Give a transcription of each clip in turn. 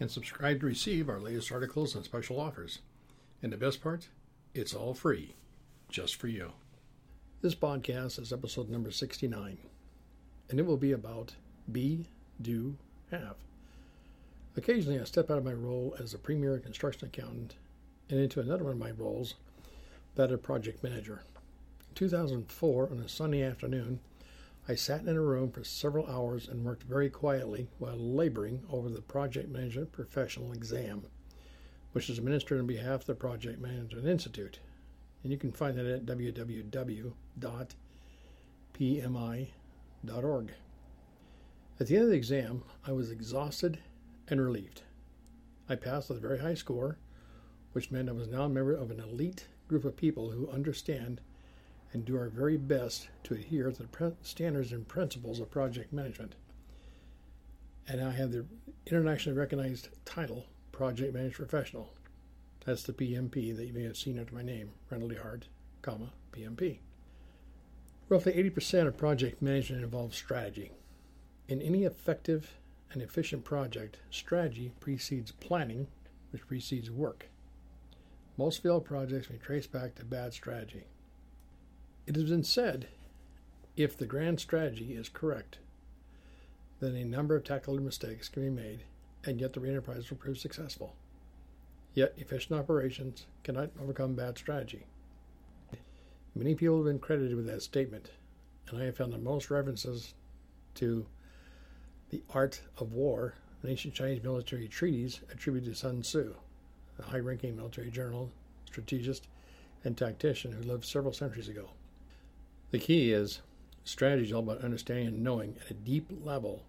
and subscribe to receive our latest articles and special offers. And the best part, it's all free, just for you. This podcast is episode number 69, and it will be about be, do, have. Occasionally, I step out of my role as a premier construction accountant and into another one of my roles, that of project manager. In 2004, on a sunny afternoon, I sat in a room for several hours and worked very quietly while laboring over the Project Management Professional Exam, which is administered on behalf of the Project Management Institute. And you can find that at www.pmi.org. At the end of the exam, I was exhausted and relieved. I passed with a very high score, which meant I was now a member of an elite group of people who understand and do our very best to adhere to the standards and principles of project management. And I have the internationally recognized title, Project Management Professional. That's the PMP that you may have seen under my name, Randal DeHart, comma, PMP. Roughly 80% of project management involves strategy. In any effective and efficient project, strategy precedes planning, which precedes work. Most failed projects may trace back to bad strategy. It has been said if the grand strategy is correct, then a number of tactical mistakes can be made, and yet the enterprise will prove successful. Yet efficient operations cannot overcome bad strategy. Many people have been credited with that statement, and I have found the most references to the art of war in ancient Chinese military treaties attributed to Sun Tzu, a high ranking military general, strategist, and tactician who lived several centuries ago. The key is strategy is all about understanding and knowing at a deep level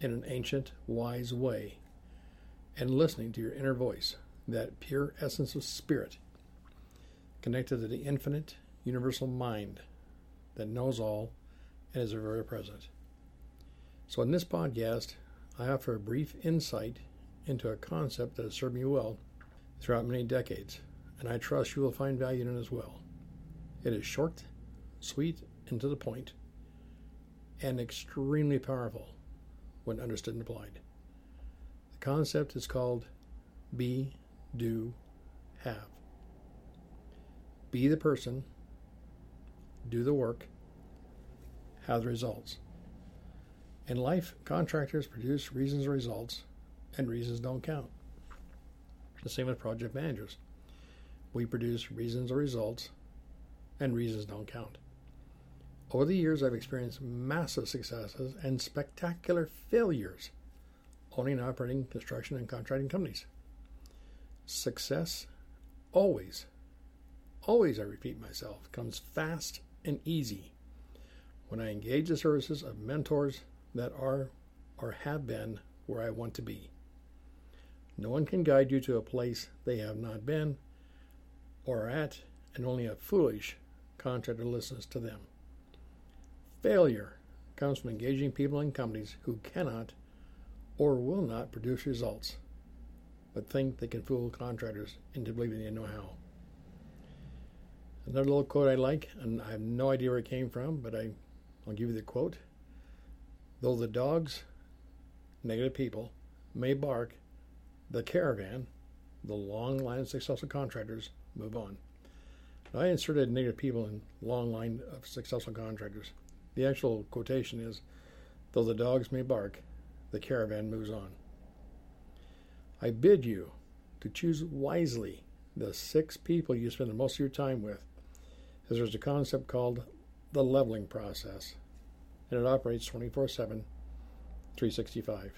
in an ancient, wise way and listening to your inner voice, that pure essence of spirit connected to the infinite, universal mind that knows all and is ever present. So, in this podcast, I offer a brief insight into a concept that has served me well throughout many decades, and I trust you will find value in it as well. It is short sweet and to the point, and extremely powerful when understood and applied. The concept is called be, do, have. Be the person, do the work, have the results. In life, contractors produce reasons or results, and reasons don't count. The same with project managers. We produce reasons or results, and reasons don't count. Over the years, I've experienced massive successes and spectacular failures owning and operating construction and contracting companies. Success always, always, I repeat myself, comes fast and easy when I engage the services of mentors that are or have been where I want to be. No one can guide you to a place they have not been or are at, and only a foolish contractor listens to them. Failure comes from engaging people and companies who cannot or will not produce results, but think they can fool contractors into believing they know how. Another little quote I like, and I have no idea where it came from, but I, I'll give you the quote. Though the dogs, negative people, may bark, the caravan, the long line of successful contractors, move on. Now, I inserted negative people in long line of successful contractors. The actual quotation is Though the dogs may bark, the caravan moves on. I bid you to choose wisely the six people you spend the most of your time with, as there's a concept called the leveling process, and it operates 24 7, 365.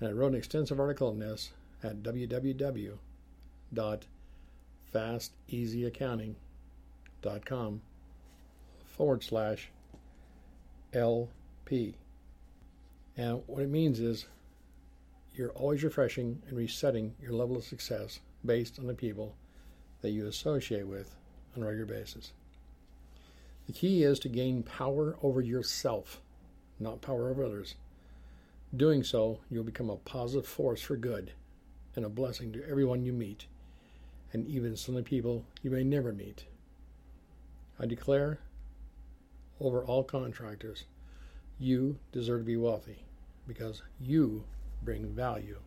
And I wrote an extensive article on this at www.fasteasyaccounting.com forward slash LP. And what it means is you're always refreshing and resetting your level of success based on the people that you associate with on a regular basis. The key is to gain power over yourself, not power over others. Doing so, you'll become a positive force for good and a blessing to everyone you meet, and even some of the people you may never meet. I declare over all contractors, you deserve to be wealthy because you bring value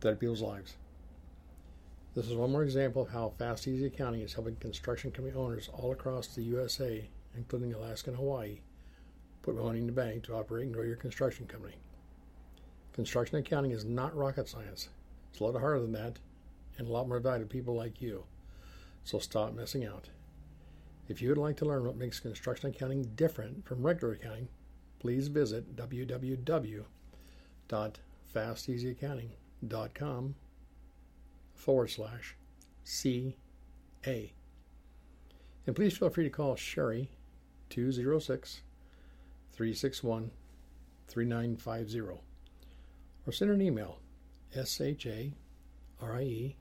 to other people's lives. This is one more example of how Fast Easy Accounting is helping construction company owners all across the USA, including Alaska and Hawaii, put money in the bank to operate and grow your construction company. Construction accounting is not rocket science. It's a lot harder than that and a lot more valuable to people like you. So stop missing out. If you would like to learn what makes construction accounting different from regular accounting, please visit www.fasteasyaccounting.com forward slash CA. And please feel free to call Sharie 206 361 3950 or send an email S-H-A-R-I-E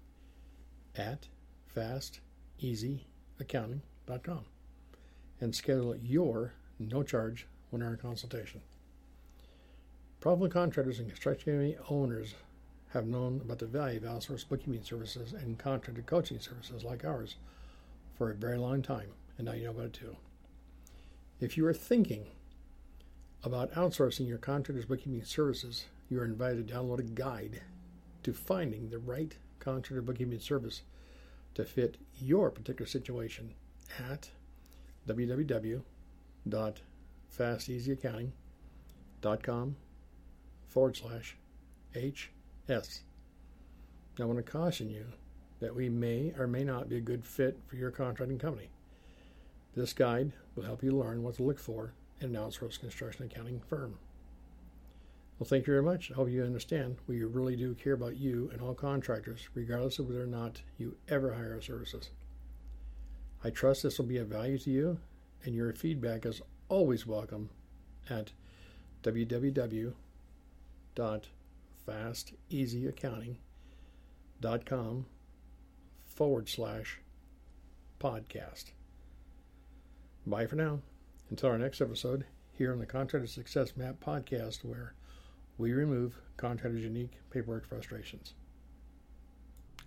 at fasteasyaccounting.com and schedule your no charge one hour consultation. Problem contractors and construction owners have known about the value of outsourced bookkeeping services and contracted coaching services like ours for a very long time, and now you know about it too. If you are thinking about outsourcing your contractor's bookkeeping services, you are invited to download a guide to finding the right contractor bookkeeping service to fit your particular situation at www.fasteasyaccounting.com forward slash HS. I want to caution you that we may or may not be a good fit for your contracting company. This guide will help you learn what to look for in an outsourced construction accounting firm. Well, thank you very much. I hope you understand we really do care about you and all contractors, regardless of whether or not you ever hire our services. I trust this will be of value to you, and your feedback is always welcome at www.fasteasyaccounting.com forward slash podcast. Bye for now. Until our next episode here on the Contractor Success Map podcast, where we remove contractors' unique paperwork frustrations.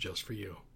just for you.